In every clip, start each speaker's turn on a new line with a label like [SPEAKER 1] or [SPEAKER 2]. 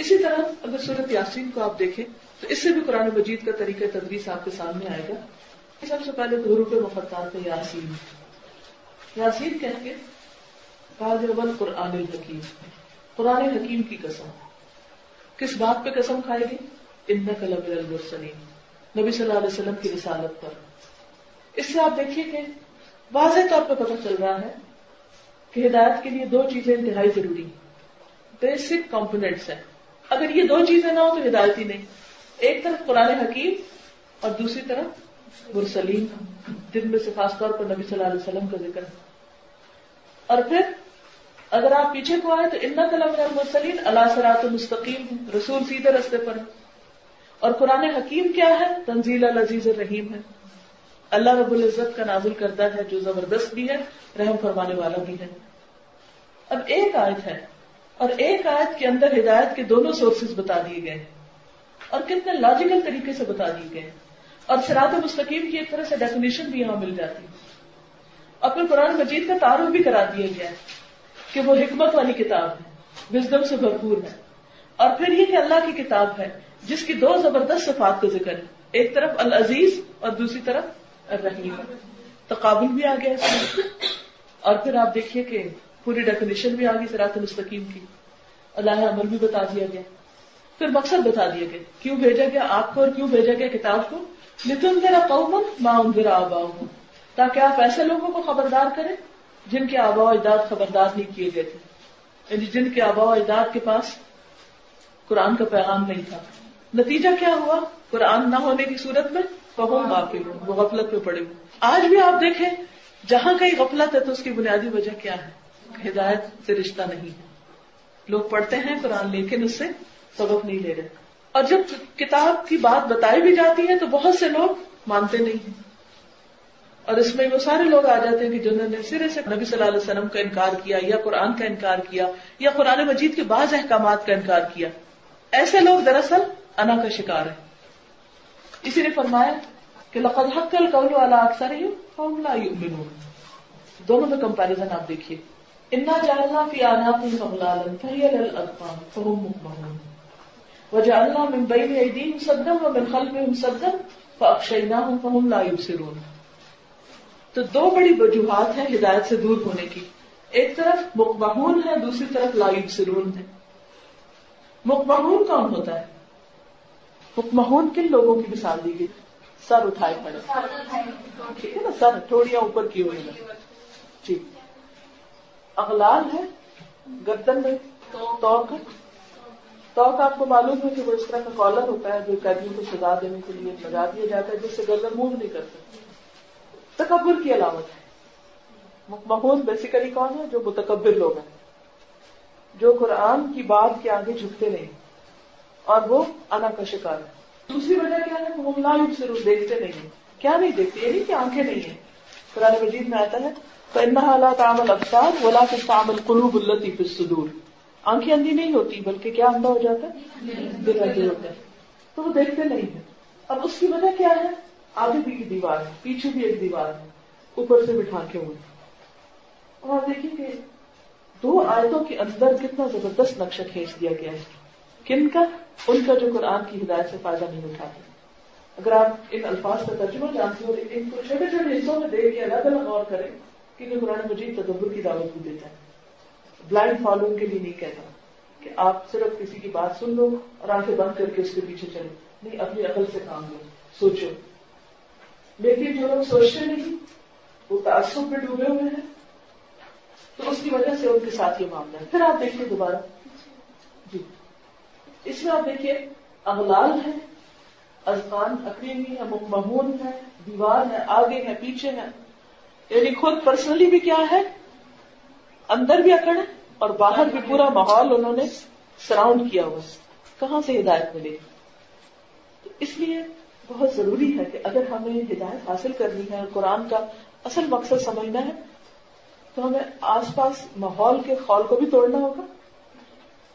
[SPEAKER 1] اسی طرح اگر صورت یاسین کو آپ دیکھیں تو اس سے بھی قرآن مجید کا طریقہ تدریس آپ کے سامنے آئے گا۔ سب سے پہلے حروف مفتات ہے یاسین۔ یاسین کہہ کے قرآن الحکیم قرآن حکیم کی قسم۔ کس بات پہ قسم کھائے گی؟ ان کلب المرسلین۔ نبی صلی اللہ علیہ وسلم کی رسالت پر۔ اس سے آپ دیکھیے کہ واضح طور پہ پتہ چل رہا ہے کہ ہدایت کے لیے دو چیزیں انتہائی ضروری بیسک کمپونیٹس ہیں۔ اگر یہ دو چیزیں نہ ہو تو ہدایت ہی نہیں۔ ایک طرف قرآن حکیم اور دوسری طرف مرسلیم جن میں سے خاص طور پر نبی صلی اللہ علیہ وسلم کا ذکر ہے۔ اور پھر اگر آپ پیچھے کو آئے تو ان کلم مرسلیم اللہ سرات مستقیم رسول سیدھے رستے پر۔ اور قرآن حکیم کیا ہے؟ تنزیل العزیز الرحیم ہے۔ اللہ رب العزت کا نازل کرتا ہے جو زبردست بھی ہے، رحم فرمانے والا بھی ہے۔ اب ایک آیت ہے۔ اور ایک آیت کے اندر ہدایت کے دونوں سورسز بتا دیے گئے اور کتنے لاجیکل طریقے سے بتا دیے گئے اور سرات مستقیم کی ایک طرح سے ڈیفینیشن بھی یہاں مل جاتی اور پھر قرآن مجید کا تعارف بھی کرا دیا گیا کہ وہ حکمت والی کتاب ہے وزدم سے بھرپور ہے۔ اور پھر یہ کہ اللہ کی کتاب ہے، جس کی دو زبردست صفات کا ذکر ہے۔ ایک طرف العزیز اور دوسری طرف الرحیم۔ تقابل بھی آ گیا اس میں۔ اور پھر آپ دیکھیے کہ پوری ڈیفینیشن بھی آ گئی سرات مستقیم کی۔ اللہ عمل بھی بتا دیا گیا۔ پھر مقصد بتا دیا گیا۔ کیوں بھیجا گیا آپ کو اور کیوں بھیجا گیا کتاب کو؟ نتن ذرا قوم ماں ذرا آبا ہوں تاکہ آپ ایسے لوگوں کو خبردار کریں جن کے آبا و اجداد خبردار نہیں کیے گئے تھے۔ یعنی جن کے آبا و اجداد کے پاس قرآن کا پیغام نہیں تھا۔ نتیجہ کیا ہوا؟ قرآن نہ ہونے کی صورت میں فہم واقع ہو وہ غفلت میں پڑے۔ ہوئے آج بھی آپ دیکھیں، جہاں کہیں غفلت ہے تو اس کی بنیادی وجہ کیا ہے؟ ہدایت سے رشتہ نہیں ہے۔ لوگ پڑھتے ہیں، قرآن لیکن اس سے سبق نہیں لے رہے۔ اور جب کتاب کی بات بتائی بھی جاتی ہے تو بہت سے لوگ مانتے نہیں ہیں۔ اور اس میں وہ سارے لوگ آ جاتے ہیں کہ جنہوں نے سرے سے نبی صلی اللہ علیہ وسلم کا انکار کیا، یا قرآن کا انکار کیا، یا قرآن مجید کے بعض احکامات کا انکار کیا۔ ایسے لوگ دراصل انا کا شکار ہے اسی نے فرمایا کہ لقد حق القول على اکثرهم لا يؤمنون دونوں میں کمپیرزن آپ دیکھیے۔ انا جعلنا في اعناقهم اغلالا فهي للاذقان فهم مقمحون وجعلنا من بين ايديهم سدا ومن خلفهم سدا فاغشيناهم فهم لا يبصرون. تو دو بڑی وجوہات ہیں ہدایت سے دور ہونے کی. ایک طرف مقمحون ہے دوسری طرف لا يبصرون ہے مقمحون کون ہوتا ہے؟ مقمحون کن لوگوں کی مثال دی گئی؟ سر اٹھائے پڑے ٹھیک ہے نا؟ سر تھوڑیاں اوپر کی ہوئی ہے. ٹھیک اغلال ہے، گردن میں توک توک آپ کو معلوم ہے کہ وہ اس طرح کا کالر ہوتا ہے جو قیدیوں کو سزا دینے کے لیے لگا دیا جاتا ہے، جس سے گردن موو نہیں کرتے تکبر کی علامت ہے۔ مقمحون بیسیکلی کون ہے؟ جو متکبر لوگ ہیں۔ جو قرآن کی بات کے آگے جھکتے نہیں۔ اور وہ انا کا شکار ہے۔ دوسری وجہ کیا ہے؟ وہ ملائم سے دیکھتے نہیں کیا نہیں دیکھتے؟ یعنی کہ آنکھیں نہیں ہیں۔ قرآن مجید میں آتا ہے تو ان حالات عامل افسار ولا کے تعمل قلوب التی پھر سدور آنکھیں اندھی نہیں ہوتی، بلکہ کیا اندھا ہو جاتا ہے؟ دل اندھے ہوتا ہے۔ تو وہ دیکھتے نہیں ہیں۔ اب اس کی وجہ کیا ہے؟ آگے بھی کی دیوار ہے، پیچھے بھی ایک دیوار ہے، اوپر سے بٹھا کے ہوئے۔ اور دیکھیے کہ دو آیتوں کے اندر کتنا زبردست نقشہ کھینچ دیا گیا ہے۔ کن کا؟ ان کا جو قرآن کی ہدایت سے فائدہ نہیں اٹھاتے اگر آپ ان الفاظ کا ترجمہ جانتے ہو ان کو چھوٹے چھوٹے حصوں میں دیکھ کے الگ الگ غور کریں کہ قرآن مجید تدبر کی دعوت بھی دیتا ہے۔ بلائنڈ فالوئنگ کے لیے نہیں کہتا کہ آپ صرف کسی کی بات سن لو اور آنکھیں بند کر کے اس کے پیچھے چلو نہیں، اپنی عقل سے کام لو سوچو۔ لیکن جو لوگ سوچتے نہیں، وہ تعصب میں ڈوبے ہوئے ہیں۔ تو اس کی وجہ سے ان کے ساتھ یہ معاملہ ہے۔ پھر آپ دیکھیے دوبارہ۔ جی۔ اس میں آپ دیکھیے، اغلال ہے۔ ازخان اکریمی ہے مہون ہے، دیوار ہے، آگے ہے، پیچھے ہے۔ یعنی خود پرسنلی بھی کیا ہے؟ اندر بھی اکڑ ہے اور باہر بھی پورا ماحول انہوں نے سراؤنڈ کیا ہوا کہاں سے ہدایت ملے تو اس لیے بہت ضروری ہے کہ اگر ہمیں ہدایت حاصل کرنی ہے اور قرآن کا اصل مقصد سمجھنا ہے، تو ہمیں آس پاس ماحول کے خول کو بھی توڑنا ہوگا۔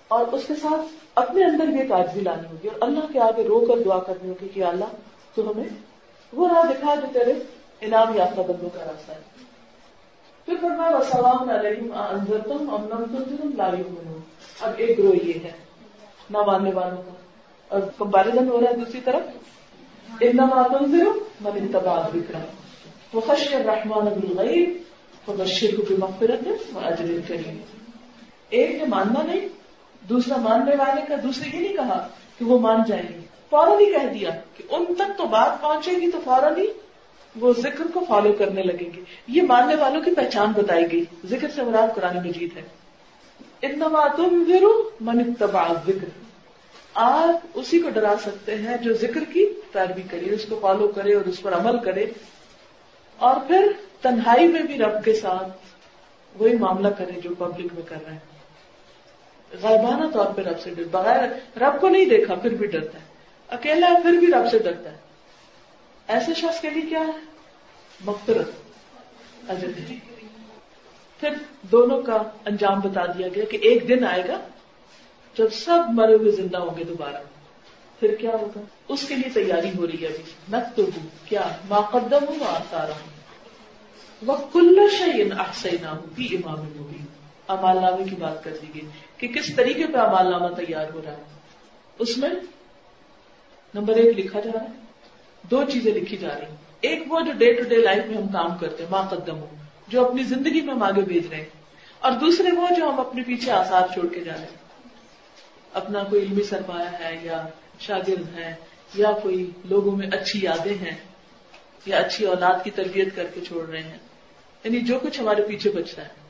[SPEAKER 1] اور اس کے ساتھ اپنے اندر بھی ایک آجزی لانی ہوگی اور اللہ کے آگے رو کر دعا کرنی ہوگی کہ اللہ، تو ہمیں وہ راہ دکھا جو تیرے انعام یافتہ بندوں کا راستہ ہے۔ پھر فرمایا وسلام علیہم انذرتم ام لم تنذرم لا یؤمنون اب ایک گروہ یہ ہے نہ ماننے والوں کا۔ اور کمپیرزن ہو رہا ہے دوسری طرف۔ اتنا ماتم من انتباہ وکرم وہ خش بالغیب وہ بشیر کو اجر کریم ایک نے ماننا نہیں دوسرا ماننے والے کا دوسرے یہ نہیں کہا کہ وہ مان جائیں گے۔ فوراً ہی کہہ دیا کہ ان تک تو بات پہنچے گی تو فوراً ہی وہ ذکر کو فالو کرنے لگیں گے۔ یہ ماننے والوں کی پہچان بتائی گئی۔ ذکر سے مراد قرآن مجید ہے۔ اتنا تم ضرو من اتباع ذکر آپ اسی کو ڈرا سکتے ہیں جو ذکر کی پیروی کرے، اس کو فالو کرے اور اس پر عمل کرے۔ اور پھر تنہائی میں بھی رب کے ساتھ وہی معاملہ کرے جو پبلک میں کر رہے ہیں۔ غائبانہ طور پہ رب سے ڈر بغیر رب کو نہیں دیکھا پھر بھی ڈرتا ہے۔ اکیلا ہے پھر بھی رب سے ڈرتا ہے۔ ایسے شخص کے لیے کیا ہے؟ مغفرت، اجر پھر دونوں کا انجام بتا دیا گیا کہ ایک دن آئے گا جب سب مرے ہوئے زندہ ہوں گے دوبارہ۔ پھر کیا ہوگا؟ اس کے لیے تیاری ہو رہی ہے ابھی۔ نت تو کیا؟ ماقدم ہوں آتا رہا ہوں وہ کل شعین احسین بھی امام مبین امال نامے کی بات کر دی گئی۔ کہ کس طریقے پہ امال نامہ تیار ہو رہا ہے؟ اس میں نمبر ایک لکھا جا رہا ہے، دو چیزیں لکھی جا رہی ہیں۔ ایک وہ جو ڈے ٹو ڈے لائف میں ہم کام کرتے ہیں ماں قدم ہو جو اپنی زندگی میں ہم آگے بھیج رہے ہیں۔ اور دوسرے وہ جو ہم اپنے پیچھے آسار چھوڑ کے جا رہے ہیں۔ اپنا کوئی علمی سرمایہ ہے یا شاگرد ہے یا کوئی لوگوں میں اچھی یادیں ہیں یا اچھی اولاد کی تربیت کر کے چھوڑ رہے ہیں۔ یعنی جو کچھ ہمارے پیچھے بچتا ہے۔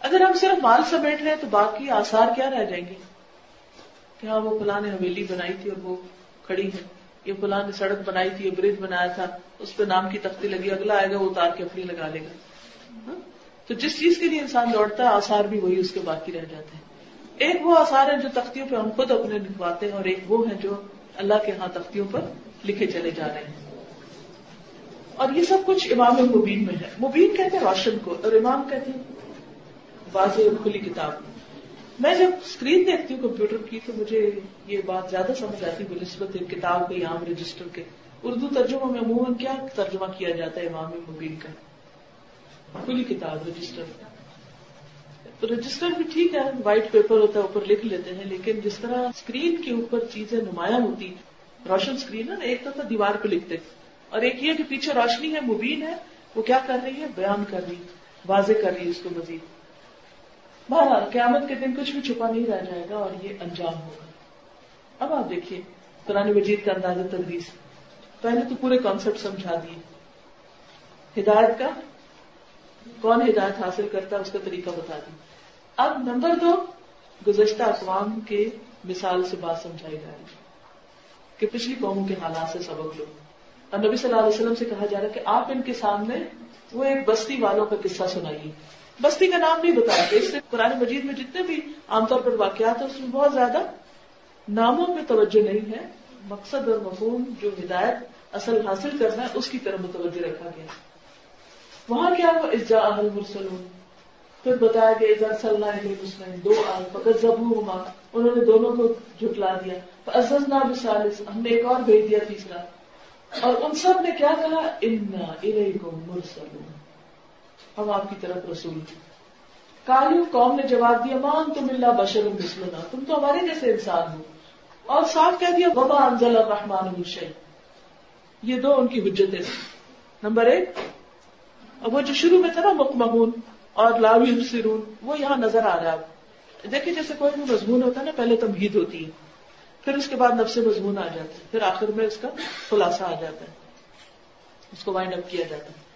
[SPEAKER 1] اگر ہم صرف مال سمیٹ رہے ہیں تو باقی آسار کیا رہ جائیں گے؟ کہ ہاں وہ فلاں نے حویلی بنائی تھی اور وہ کھڑی ہے یہ فلاں نے سڑک بنائی تھی، یہ برج بنایا تھا۔ اس پہ نام کی تختی لگی، اگلا آئے گا، وہ اتار کے اپنی لگا لے گا۔ ہاں؟ تو جس چیز کے لیے انسان دوڑتا ہے آسار بھی وہی اس کے باقی رہ جاتے ہیں۔ ایک وہ آسار ہیں جو تختیوں پہ ہم خود اپنے لکھواتے ہیں، اور ایک وہ ہیں جو اللہ کے ہاں تختیوں پر لکھے چلے جا رہے ہیں۔ اور یہ سب کچھ امام مبین میں ہے۔ مبین کہتے ہیں روشن کو، اور امام کہتے ہیں واضح کھلی کتاب میں۔ جب اسکرین دیکھتی ہوں کمپیوٹر کی تو مجھے یہ بات زیادہ سمجھ آتی ہے نسبت کتاب کے عام رجسٹر کے۔ اردو ترجمہ میں عموماً کیا ترجمہ کیا جاتا ہے امام مبین کا؟ کھلی کتاب رجسٹر تو رجسٹر بھی ٹھیک ہے وائٹ پیپر ہوتا ہے، اوپر لکھ لیتے ہیں، لیکن جس طرح اسکرین کے اوپر چیزیں نمایاں ہوتی، روشن اسکرین ہے نا، ایک تو دیوار پہ لکھتے۔ اور ایک یہ کہ پیچھے روشنی ہے، مبین ہے، وہ کیا کر رہی ہے؟ بیان کر رہی، واضح کر رہی ہے اس کو مزید۔ بہرحال قیامت کے دن کچھ بھی چھپا نہیں رہ جائے گا اور یہ انجام ہوگا۔ اب آپ دیکھیے، قرآن مجید کا اندازہ تدریس۔ پہلے تو پورے کانسیپٹ سمجھا دیے۔ ہدایت کا؟ کون ہدایت حاصل کرتا ہے؟ اس کا طریقہ بتا دی اب نمبر دو، گزشتہ اقوام کے مثال سے بات سمجھائی جا رہی کہ پچھلی قوموں کے حالات سے سبق لو۔ اور نبی صلی اللہ علیہ وسلم سے کہا جا رہا ہے کہ آپ ان کے سامنے وہ ایک بستی والوں کا قصہ سنائیے۔ بستی کا نام نہیں بتایا اس سے قرآن مجید میں جتنے بھی عام طور پر واقعات ہیں، اس میں بہت زیادہ ناموں پہ توجہ نہیں ہے۔ مقصد اور مفہوم جو ہدایت اصل حاصل کرنا ہے، اس کی طرف متوجہ رکھا گیا۔ وہاں کیا وہ اجزا اہل مرسلون پھر بتایا کہ ادھر صلی مسلم دو آئے فقط زبو ماں انہوں نے دونوں کو جھٹلا دیا۔ عزت نہ بسالس ہم نے ایک اور بھیج دیا تیسرا۔ اور ان سب نے کیا کہا؟ ان کو مرسلون۔ ہم آپ کی طرف رسول تھے۔ کالو قوم نے جواب دیا مان تم اللہ بشر مسلم تم تو ہمارے جیسے انسان ہو۔ اور صاف کہہ دیا وبا انزل الرحمان الشی یہ دو ان کی حجتیں نمبر ایک، اب وہ جو شروع میں تھا نا مکمہون اور لاوی سرون وہ یہاں نظر آ رہا۔ ہے دیکھیں جیسے کوئی بھی مضمون ہوتا ہے نا، پہلے تمہید ہوتی ہے، پھر اس کے بعد نفس مضمون آ جاتا ہے، پھر آخر میں اس کا خلاصہ آ جاتا ہے، اس کو وائنڈ اپ کیا جاتا ہے۔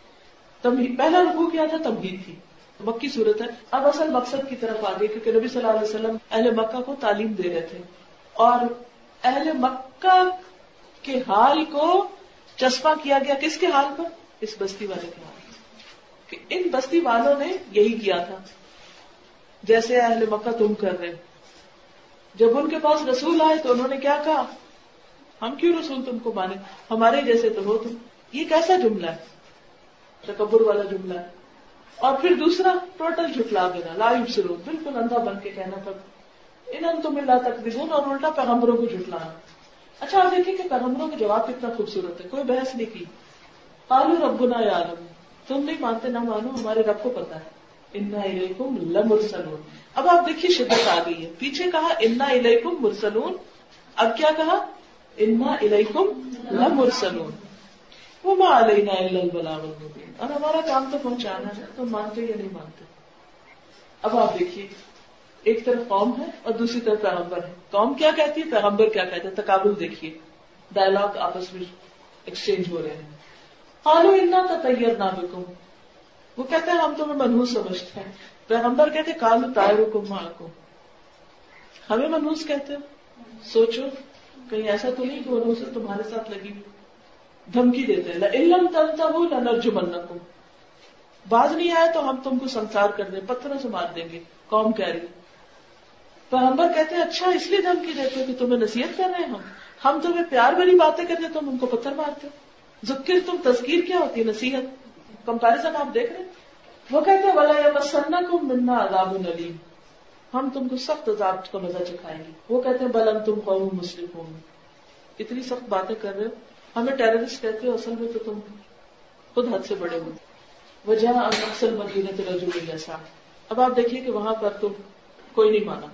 [SPEAKER 1] تمہید پہلا رکو کیا تھا؟ تمہید تھی۔ مکی صورت ہے۔ اب اصل مقصد کی طرف آ گئی کیونکہ نبی صلی اللہ علیہ وسلم اہل مکہ کو تعلیم دے رہے تھے۔ اور اہل مکہ کے حال کو چسپا کیا گیا۔ کس کے حال پر؟ اس بستی والے کے حال کہ ان بستی والوں نے یہی کیا تھا۔ جیسے اہل مکہ تم کر رہے۔ جب ان کے پاس رسول آئے تو انہوں نے کیا کہا؟ ہم کیوں رسول تم کو مانے ہمارے جیسے تو ہو تم۔ یہ کیسا جملہ ہے؟ تکبر والا جملہ ہے۔ اور پھر دوسرا، ٹوٹل جھٹلا دینا لائف سرو بالکل اندھا بن کے کہنا تھا۔ ان تم اللہ تک اور الٹا پیغمبروں کو جھٹلانا۔ اچھا آپ دیکھیں کہ پیغمبروں کا جواب کتنا خوبصورت ہے۔ کوئی بحث نہیں کی۔ آلو ربنا یا عالم تم نہیں مانتے، نہ مانو، ہمارے رب کو پتا ہے۔ انا الیکم لمرسلون۔ اب آپ دیکھیے، شدت آ گئی ہے۔ پیچھے کہا، انا الیکم مرسلون۔ اب کیا کہا؟ انا الیکم لمرسلون۔ وما علینا الا البلاغ اور ہمارا کام تو پہنچانا ہے، تو مانتے یا نہیں مانتے؟ اب آپ دیکھیے، ایک طرف قوم ہے اور دوسری طرف پیغمبر ہے۔ قوم کیا کہتی ہے؟ پیغمبر کیا کہتے ہیں تقابل دیکھیے۔ ڈائلگ آپس میں ایکسچینج ہو رہے ہیں۔ قالو انا تطیر نہ بکم وہ کہتے ہیں ہم تمہیں منحوس سمجھتے ہیں۔ پیغمبر کہتے کالو تائر کو ہمیں منحوس کہتے ہو سوچو، کہیں ایسا تو نہیں کہ وہ تمہارے ساتھ لگی۔ ہوئی دھمکی دیتے علم تلتا ہو نہ نرجمن کو باز نہیں آیا تو ہم تم کو سنسار کر دیں، پتھروں سے مار دیں گے، قوم کہہ رہی۔ پیغمبر کہتے ہیں اچھا اس لیے دھمکی دیتے کہ تمہیں نصیحت کر رہے ہیں ہم۔ ہم تمہیں پیار بھری باتیں کرتے تم ان کو پتھر مارتے ذکر تم، تذکیر کیا ہوتی ہے؟ نصیحت۔ کمپیرزن آپ دیکھ رہے وہ کہتے ہیں بلا یا مسنا کو منا عذاب العلیم ہم تم کو سخت عذاب کا مزہ چکھائیں گے۔ وہ کہتے ہیں بلن تم قوم مسلم ہو اتنی سخت باتیں کر رہے ہو۔ ہمیں ٹیررسٹ کہتے ہو اصل میں تو تم خود حد سے بڑے ہو۔ وجہ اکثر مدینہ رجوع جیسا اب آپ دیکھیے کہ وہاں پر تم کوئی نہیں مانا۔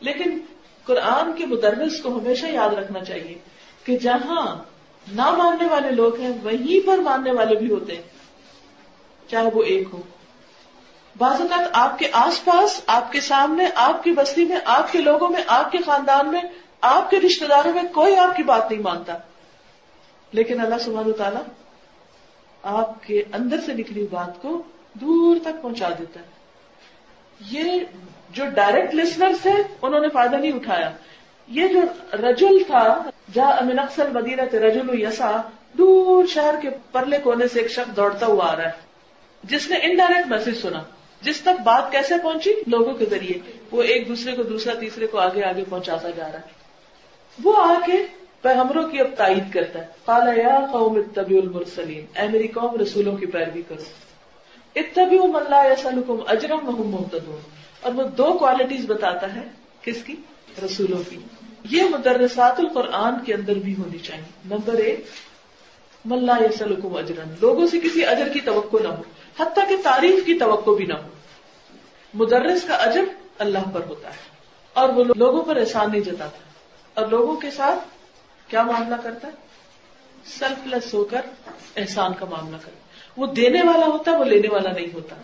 [SPEAKER 1] لیکن قرآن کے مدرس کو ہمیشہ یاد رکھنا چاہیے کہ جہاں نہ ماننے والے لوگ ہیں، وہیں پر ماننے والے بھی ہوتے ہیں۔ چاہے وہ ایک ہو۔ بعض اوقات آپ کے آس پاس، آپ کے سامنے، آپ کی بستی میں، آپ کے لوگوں میں، آپ کے خاندان میں، آپ کے رشتے داروں میں کوئی آپ کی بات نہیں مانتا۔ لیکن اللہ سبحانہ تعالیٰ آپ کے اندر سے نکلی بات کو دور تک پہنچا دیتا ہے۔ یہ جو ڈائریکٹ لسنر تھے انہوں نے فائدہ نہیں اٹھایا۔ یہ جو رجل تھا، جا امین اکثر مدینہ تھے رجول یسا دور شہر کے پرلے کونے سے ایک شخص دوڑتا ہوا آ رہا ہے۔ جس نے انڈائریکٹ میسج سنا۔ جس تک بات کیسے پہنچی؟ لوگوں کے ذریعے۔ وہ ایک دوسرے کو، دوسرا تیسرے کو آگے آگے پہنچاتا جا رہا ہے۔ وہ آ کے پیغمبروں کی اب تائید کرتا ہے۔ کالا یا قوم اتبی المرسلین۔ اے میری قوم، رسولوں کی پیروی کرو۔ اتبی ملا یسلکم اجرم وهم محتدون اور وہ دو کوالٹیز بتاتا ہے کس کی؟ رسولوں کی۔ یہ مدرسات القرآن کے اندر بھی ہونی چاہیے۔ نمبر ایک ملا یسلکم اجرن لوگوں سے کسی اجر کی توقع نہ ہو، حتیٰ کہ تعریف کی توقع بھی نہ ہو۔ مدرس کا اجر اللہ پر ہوتا ہے اور وہ لوگوں پر احسان نہیں جتاتا۔ اور لوگوں کے ساتھ کیا معاملہ کرتا ہے؟ سیلف لیس ہو کر احسان کا معاملہ کرتا وہ دینے والا ہوتا ہے، وہ لینے والا نہیں ہوتا۔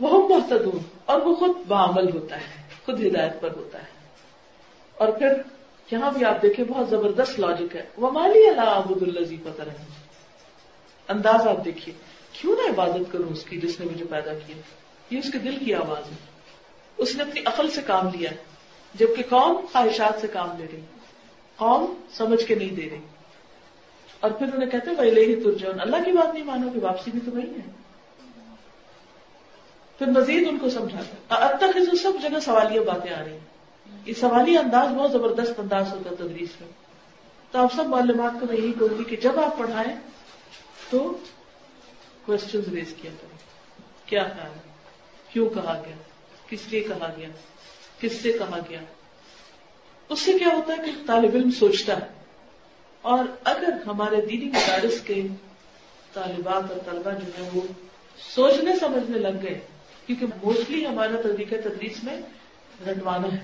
[SPEAKER 1] وہ محتدون اور وہ خود بعمل ہوتا ہے، خود ہدایت پر ہوتا ہے۔ اور پھر یہاں بھی آپ دیکھیں، بہت زبردست لاجک ہے۔ وہ مالی اللہ عبد الزی پتہ انداز آپ دیکھیے، کیوں نہ عبادت کروں اس کی جس نے مجھے پیدا کیا؟ یہ اس کے دل کی آواز ہے۔ اس نے اپنی عقل سے کام لیا، جبکہ قوم خواہشات سے کام لے رہی۔ قوم سمجھ کے نہیں دے رہی۔ اور پھر انہیں کہتے وہ لے ہی ترجن اللہ کی بات نہیں مانو کہ واپسی بھی تو وہی ہے۔ پھر مزید ان کو سمجھاتا اب تک سب جگہ سوالیہ باتیں آ رہی ہیں۔ یہ سوالیہ انداز بہت زبردست انداز ہوتا ہے تدریس میں۔ تو آپ سب معلومات کو میں یہی کہوں گی کہ جب آپ پڑھائیں تو کوشچن ریز کیا کریں۔ کیا خیال ہے کیوں کہا گیا؟ کس لیے کہا گیا؟ کس سے کہا گیا؟ اس سے کیا ہوتا ہے کہ طالب علم سوچتا ہے۔ اور اگر ہمارے دینی مدارس کے طالبات اور طلبا جو ہے وہ سوچنے، سمجھنے لگ گئے، کیونکہ موسٹلی ہمارا طریقہ تدریس میں رٹوانا ہے۔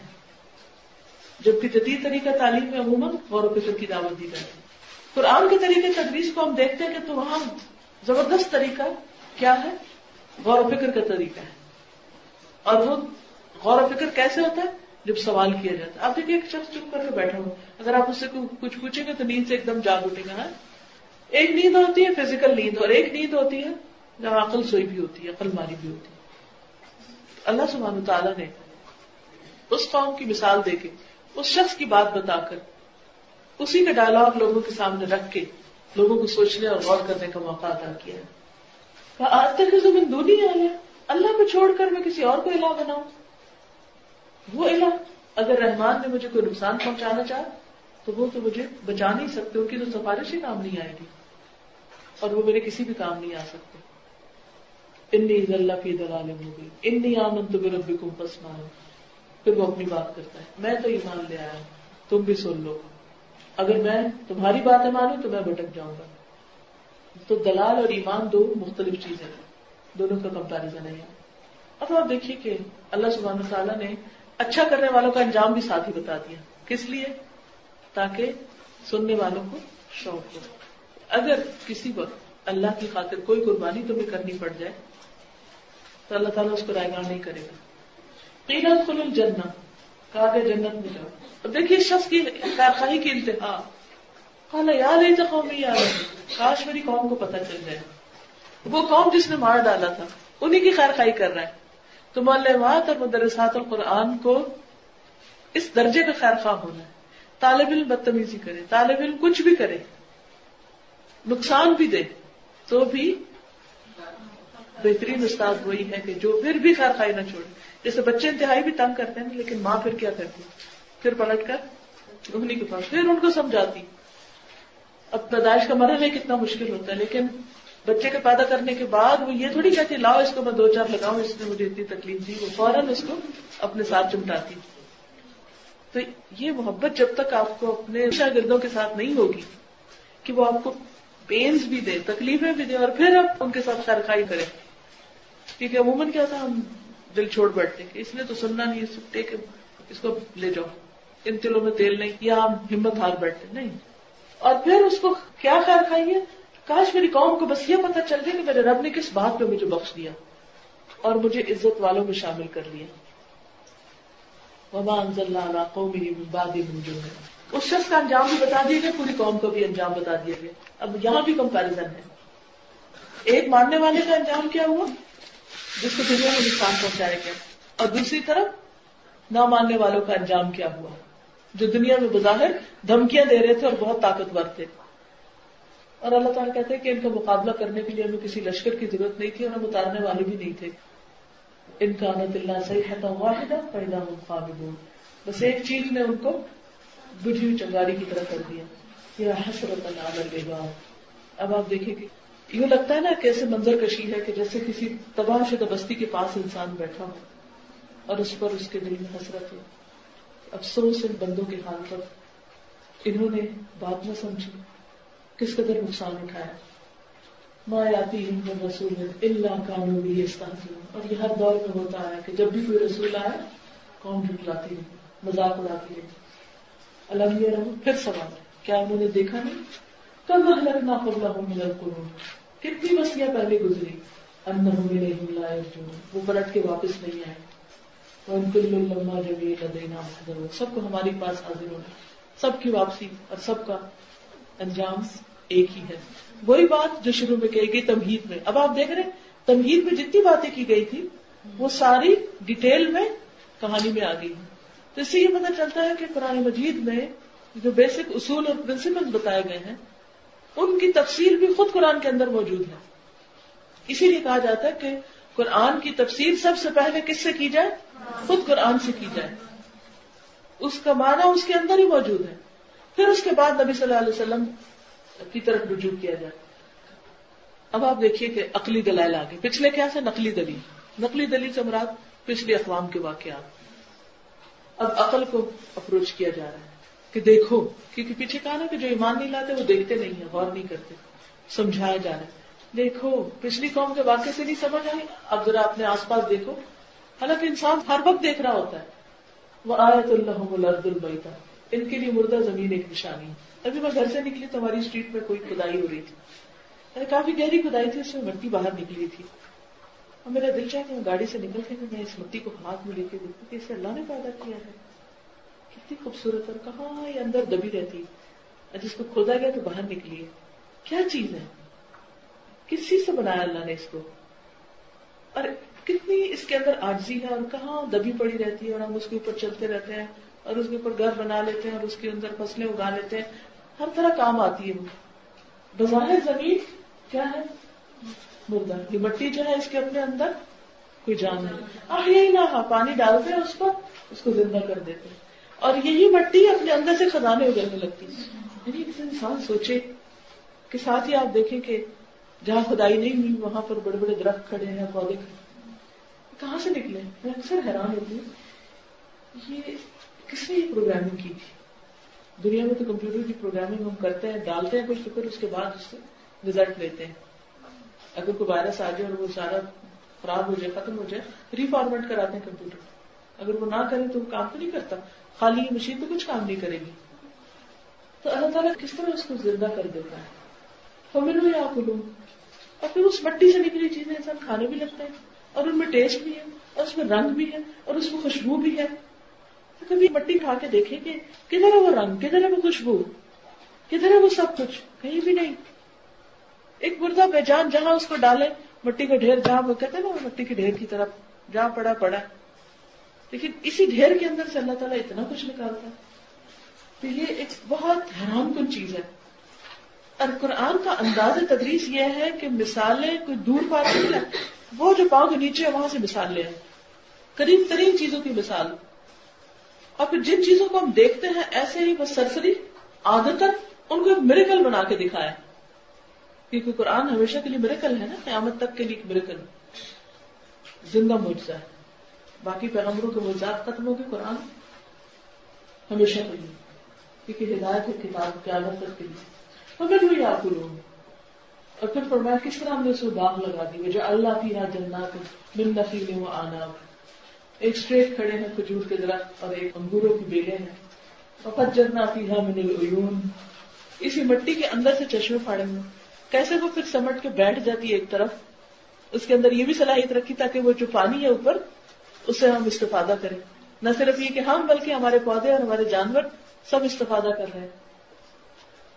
[SPEAKER 1] جبکہ جدید طریقہ تعلیم میں عموماً غور و فکر کی دعوت دی جاتی ہے۔ قرآن کے طریقے تدریس کو ہم دیکھتے ہیں کہ تو وہاں زبردست طریقہ کیا ہے؟ غور و فکر کا طریقہ ہے۔ اور وہ غور و فکر کیسے ہوتا ہے؟ جب سوال کیا جاتا ہے، آپ دیکھیے ایک شخص چپ کر کے بیٹھا ہو، اگر آپ اس سے کچھ پوچھیں گے تو نیند سے ایک دم جاگ اٹھے گا ایک نیند ہوتی ہے فزیکل نیند، اور ایک نیند ہوتی ہے جہاں عقل سوئی بھی ہوتی ہے، عقل ماری بھی ہوتی ہے۔ اللہ سبحانہ تعالیٰ نے اس قوم کی مثال دے کے، اس شخص کی بات بتا کر، اسی کا ڈائلگ لوگوں کے سامنے رکھ کے، لوگوں کو سوچنے اور غور کرنے کا موقع ادا کیا ہے۔ آج تک زمین دونی آ اللہ کو چھوڑ کر میں کسی اور کو الہ بناؤں؟ وہ الہ اگر رحمان نے مجھے کوئی نقصان پہنچانا چاہ تو وہ تو مجھے بچا نہیں سکتے، ان کی تو سفارش ہی کام نہیں آئے گی، اور وہ میرے کسی بھی کام نہیں آ سکتے۔ انی اللہ کی دلال ہو گئی انی آمن تو میرے ربی کو پس پھر وہ اپنی بات کرتا ہے، میں تو ایمان لے آیا ہوں، تم بھی سن لو۔ اگر میں تمہاری باتیں مانوں تو میں بھٹک جاؤں گا۔ تو دلال اور ایمان دو مختلف چیزیں ہیں، دونوں کا کمپیرزن ہے۔ اب آپ دیکھیے کہ اللہ سبحانہ تعالیٰ نے اچھا کرنے والوں کا انجام بھی ساتھ ہی بتا دیا۔ کس لیے؟ تاکہ سننے والوں کو شوق ہو۔ اگر کسی وقت اللہ کی خاطر کوئی قربانی تمہیں کرنی پڑ جائے، تو اللہ تعالیٰ اس کو رائے گاہ نہیں کرے گا۔ قیلت خل الجنہ۔ کہا کہ جنت میں جاؤ۔ اب دیکھیے شخص کی کارخائی کی انتہا۔ کہا یاد ہے تو قومی یاد کاش میری قوم کو پتہ چل جائے۔ وہ قوم جس نے مار ڈالا تھا انہیں کی خیر خائی کر رہا ہے۔ تو معلومات اور مدرسات القرآن کو اس درجے کا خیر خواہ ہونا ہے۔ طالب علم بدتمیزی کرے، طالب علم کچھ بھی کرے، نقصان بھی دے، تو بھی بہترین استاد وہی ہے کہ جو پھر بھی خیر خائی نہ چھوڑے۔ جیسے بچے انتہائی بھی تنگ کرتے ہیں، لیکن ماں پھر کیا کرتی؟ پھر پلٹ کر انہیں کے پاس، پھر ان کو سمجھاتی۔ اب پیدائش کا مرحلہ کتنا مشکل ہوتا ہے، لیکن بچے کے پیدا کرنے کے بعد وہ یہ تھوڑی کہتی لاؤ اس کو، میں دو چار لگاؤں، اس نے مجھے اتنی تکلیف دی، وہ فوراً اس کو اپنے ساتھ چمٹاتی۔ تو یہ محبت جب تک آپ کو اپنے شاگردوں کے ساتھ نہیں ہوگی، کہ وہ آپ کو پینس بھی دے تکلیفیں بھی دے اور پھر آپ ان کے ساتھ خرخائی کریں۔ کیونکہ عموماً کیا تھا، ہم دل چھوڑ بیٹھتے کہ اس نے تو سننا نہیں، اس کو لے جاؤ۔ ان تلوں میں تیل نہیں، یا ہم ہمت ہار بیٹھتے۔ نہیں۔ اور پھر اس کو کیا خیر کھائیے کاش میری قوم کو بس یہ پتا چل جائے کہ میرے رب نے کس بات پہ مجھے بخش دیا اور مجھے عزت والوں میں شامل کر لیا۔ وما انزل اللہ قومی اس شخص کا انجام بھی بتا دیا گیا، پوری قوم کو بھی انجام بتا دیا گیا۔ اب یہاں بھی کمپیرزن ہے۔ ایک ماننے والے کا انجام کیا ہوا؟ جس کو دنیا میں نقصان پہنچایا گیا۔ اور دوسری طرف نہ ماننے والوں کا انجام کیا ہوا؟ جو دنیا میں بظاہر دھمکیاں دے رہے تھے اور بہت طاقتور تھے۔ اور اللہ تعالیٰ کہتے ہیں کہ ان کا مقابلہ کرنے کے لیے ہمیں کسی لشکر کی ضرورت نہیں تھی اور ہم اتارنے والے بھی نہیں تھے۔ ان کا نت اللہ صحیح ہے واحدہ پیدا ہوں بس ایک چیز نے ان کو بجھی ہوئی چنگاری کی طرف کر دیا۔ یہ حسرت اللہ اب آپ دیکھیں کہ یوں لگتا ہے نا کیسے منظر کشی ہے کہ جیسے کسی تباہ شدہ بستی کے پاس انسان بیٹھا ہو اور اس پر اس کے دل میں حسرت ہو۔ افسوس ان بندوں کے حال پر۔ انہوں نے بات نہ سمجھی۔ کس قدر نقصان اٹھایا؟ ما آتی رسول اللہ کانو بھی اور یہ ہر دور میں ہوتا ہے کہ جب بھی کوئی رسول آئے، قوم جھٹلاتی ہے، مذاق اڑاتی ہے۔ الگ یہ رہو پھر سوال، کیا انہوں نے دیکھا نہیں؟ کب حلق نہ قبلہ ہوں کو کتنی بستیاں پہلے گزری ان نہیں لائے جو وہ پلٹ کے واپس نہیں آئے۔ سب کو ہمارے پاس حاضر ہونا، سب کی واپسی اور سب کا انجام۔ ایک ہی ہے۔ وہی بات جو شروع میں کہی گئی تمہید میں۔ اب آپ دیکھ رہے تمہید میں جتنی باتیں کی گئی تھی، وہ ساری ڈیٹیل میں کہانی میں آ گئی تو اس سے یہ پتا چلتا ہے کہ قرآن مجید میں جو بیسک اصول اور پرنسپل بتائے گئے ہیں، ان کی تفصیل بھی خود قرآن کے اندر موجود ہے۔ اسی لیے کہا جاتا ہے کہ قرآن کی تفصیل سب سے پہلے کس سے کی جائے؟ خود قرآن سے کی جائے۔ اس کا معنی اس کے اندر ہی موجود ہے۔ پھر اس کے بعد نبی صلی اللہ علیہ وسلم کی طرف رجوع کیا جائے۔ اب آپ دیکھیے کہ عقلی دلائل آگے۔ پچھلے کیا سے نقلی دلیل۔ نقلی دلیل سے مراد پچھلی اقوام کے واقعات۔ اب عقل کو اپروچ کیا جا رہا ہے کہ دیکھو، کیونکہ پیچھے کہا نا کہ جو ایمان نہیں لاتے وہ دیکھتے نہیں ہیں، غور نہیں کرتے، سمجھایا جا رہا ہے۔ دیکھو، پچھلی قوم کے واقعے سے نہیں سمجھ آئی؟ اب ذرا اپنے آس پاس دیکھو۔ حالانکہ انسان ہر وقت دیکھ رہا ہوتا ہے۔ وہ آیت اللہ البیتا ان کے لیے مردہ زمین ایک نشانی ہے۔ ابھی میں گھر سے نکلی تو ہماری اسٹریٹ میں کوئی کھدائی ہو رہی تھی۔ یعنی کافی گہری کھدائی تھی، اس میں مٹی باہر نکلی تھی۔ اور میرا دل چاہ کہ میں گاڑی سے نکل کے میں اس مٹی کو ہاتھ میں لے کے دیکھوں کہ اسے اللہ نے پیدا کیا ہے۔ کتنی خوبصورت اور کہاں یہ اندر دبی رہتی۔ جس کو کھودا گیا تو باہر نکلی ہے۔ کیا چیز ہے؟ کس چیز سے بنایا اللہ نے اس کو؟ اور کتنی اس کے اندر آجزی ہے اور کہاں دبی پڑی رہتی ہے اور ہم اس کے اوپر چلتے رہتے ہیں اور اس کے اوپر گھر بنا لیتے ہیں اور اس کے اندر فصلیں اگا لیتے ہیں۔ ہر طرح کام آتی ہے وہ۔ بظاہر زمین کیا ہے؟ مردہ۔ یہ مٹی جو ہے اس کے اپنے اندر کوئی جان نہیں۔ یہی نہ ہاں، پانی ڈالتے ہیں اس پر، اس کو زندہ کر دیتے ہیں۔ اور یہی مٹی اپنے اندر سے خزانے اگلنے لگتی یعنی انسان سوچے کہ ساتھ ہی آپ دیکھیں کہ جہاں خدائی نہیں ہوئی، وہاں پر بڑے بڑے درخت کھڑے ہیں، پودے کھڑے کہاں سے نکلے؟ میں اکثر حیران ہوتی ہوں۔ یہ کس نے یہ پروگرامنگ کی تھی؟ دنیا میں تو کمپیوٹر کی پروگرامنگ ہم کرتے ہیں، ڈالتے ہیں کچھ فکر اس کے بعد اس سے ریزلٹ لیتے ہیں۔ اگر کوئی وائرس آ جائے اور وہ سارا خراب ہو جائے، ختم ہو جائے ریفارمیٹ کراتے ہیں کمپیوٹر۔ اگر وہ نہ کرے تو وہ کام تو نہیں کرتا۔ خالی مشین تو کچھ کام نہیں کرے گی۔ تو اللہ تعالیٰ کس طرح اس کو زندہ کر دیتا ہے؟ ہمیں یا کلو اور پھر اس مٹی سے نکلی چیزیں، انسان کھانے بھی لگتے ہیں اور ان میں ٹیسٹ بھی ہے اور اس میں رنگ بھی ہے اور اس میں خوشبو بھی ہے۔ کبھی مٹی کھا کے دیکھیں کہ کدھر ہے وہ رنگ، کدھر ہے وہ خوشبو، کدھر ہے وہ سب کچھ، کہیں بھی نہیں۔ ایک مردہ بے جان جہاں اس کو ڈالے، مٹی کا ڈھیر جہاں، وہ کہتے ہیں نا مٹی کے ڈھیر کی طرف جہاں پڑا پڑا۔ لیکن اسی ڈھیر کے اندر سے اللہ تعالیٰ اتنا کچھ نکالتا ہے۔ تو یہ ایک بہت حیران کن چیز ہے۔ اور قرآن کا انداز تدریس یہ ہے کہ مثالیں کوئی دور بات نہیں ہے وہ جو پاؤں کے نیچے ہے وہاں سے مثال لے قریب ترین چیزوں کی مثال۔ اور پھر جن چیزوں کو ہم دیکھتے ہیں ایسے ہی بس سرسری عادت ان کو ایک میریکل بنا کے دکھایا کیونکہ قرآن ہمیشہ کے لیے میریکل ہے نا، قیامت تک کے لیے ایک میریکل زندہ مرزا ہے۔ باقی پیغمبروں کے مرزاد ختم ہو گئے قرآن۔ ہمیشہ کے لیے۔ کیونکہ ہدایت ہے کتاب قیامت تک کے لیے۔ مگر وہ یا کروں اور پھر فرمایا، کس طرح ہم نے اس کو باغ لگا دی؟ وجہ اللہ کی یہاں جنات من نفیل و آنا ایک اسٹریٹ کھڑے ہیں کھجور کے درخت اور ایک انگوروں کی بیلے ہیں۔ اور جرنا فیحا من العیون۔ اسی مٹی کے اندر سے چشمے پھاڑے ہوئے کیسے وہ پھر سمٹ کے بیٹھ جاتی ہے ایک طرف؟ اس کے اندر یہ بھی صلاحیت رکھی تاکہ وہ جو پانی ہے اوپر اس سے ہم استفادہ کریں۔ نہ صرف یہ کہ ہم، بلکہ ہمارے پودے اور ہمارے جانور سب استفادہ کر رہے ہیں۔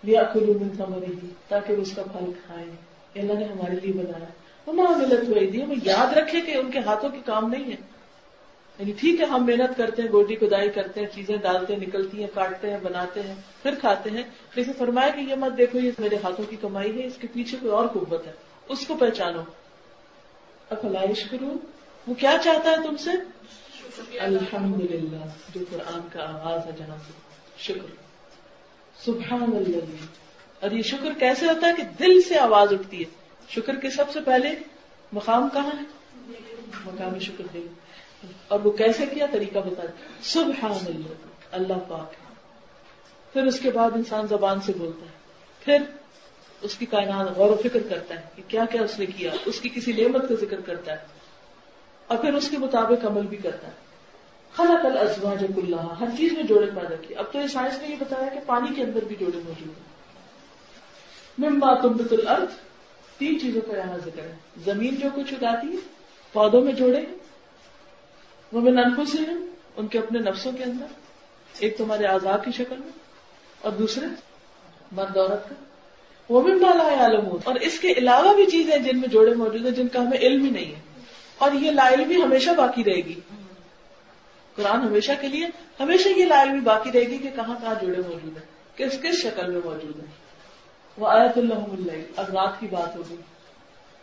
[SPEAKER 1] لیا کلو من ثمری تاکہ وہ اس کا پھل کھائیں۔ اللہ نے ہمارے لیے بنایا۔ وما ملت ہوئی دی ہمیں یاد رکھے کہ ان کے ہاتھوں کے کام نہیں ہے یعنی ٹھیک ہے، ہم محنت کرتے ہیں، گوڈی کدائی کرتے ہیں، چیزیں ڈالتے ہیں، نکلتی ہیں، کاٹتے ہیں، بناتے ہیں، پھر کھاتے ہیں۔ لیکن فرمایا کہ یہ مت دیکھو، یہ میرے ہاتھوں کی کمائی ہے، اس کے پیچھے کوئی اور قوت ہے، اس کو پہچانو۔ افلائش کرو وہ کیا چاہتا ہے تم سے؟ الحمد للہ جو قرآن کا آغاز ہے جہاں سے شکر۔ سبحان اللہ اور یہ شکر کیسے ہوتا ہے کہ دل سے آواز اٹھتی ہے؟ شکر کے سب سے پہلے مقام کہاں ہے؟ مقام شکر دے اور وہ کیسے کیا طریقہ بتا سبحان اللہ اللہ پاک پھر اس کے بعد انسان زبان سے بولتا ہے۔ پھر اس کی کائنات غور و فکر کرتا ہے کہ کیا کیا اس نے کیا، اس کی کسی نعمت کا ذکر کرتا ہے۔ اور پھر اس کے مطابق عمل بھی کرتا ہے۔ خلا کل ازوا جب اللہ ہر چیز میں جوڑے پیدا کیے۔ اب تو یہ سائنس نے یہ بتایا کہ پانی کے اندر بھی جوڑے موجود ہیں۔ ممبا تم بت الارض، تین چیزوں کا یہاں ذکر ہے۔ زمین جو کچھ اگاتی ہے، پودوں میں جوڑے وہ میں ننفو سے ہیں، ان کے اپنے نفسوں کے اندر، ایک تمہارے آزاد کی شکل میں، اور دوسرے مرد عورت کا۔ وہ بھی مالا عالم اور اس کے علاوہ بھی چیزیں جن میں جوڑے موجود ہیں، جن کا ہمیں علم ہی نہیں ہے۔ اور یہ لاعلمی ہمیشہ باقی رہے گی۔ قرآن ہمیشہ کے لیے ہمیشہ یہ لائل بھی باقی رہے گی کہ کہاں کہاں جڑے موجود ہیں، کس کس شکل میں موجود ہیں۔ وہ آیت اللہ اب رات کی بات ہوگی۔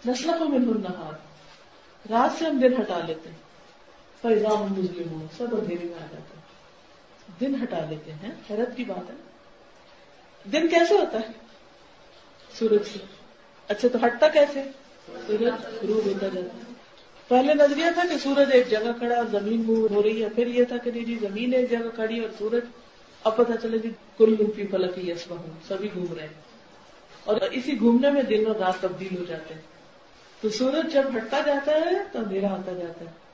[SPEAKER 1] نسل کو من رات سے ہم دن ہٹا لیتے ہیں۔ فیضام مسلم ہوں سب اندھیرے میں آ جاتے ہیں۔ دن ہٹا لیتے ہیں، حیرت کی بات ہے۔ دن کیسے ہوتا ہے؟ سورج سے۔ اچھا تو ہٹتا کیسے؟ سورج غروب ہوتا جاتا ہے۔ پہلے نظریہ تھا کہ سورج ایک جگہ کھڑا اور زمین موو ہو رہی ہے، پھر یہ تھا کہ جی, جی، زمین ایک جگہ کھڑی اور سورج۔ اب پتا چلے جی کل لوپی فلکی یسما ہوں سبھی گھوم رہے ہیں۔ اور اسی گھومنے میں دن اور رات تبدیل ہو جاتے ہیں۔ تو سورج جب ہٹتا جاتا ہے تو اندھیرا آتا جاتا ہے۔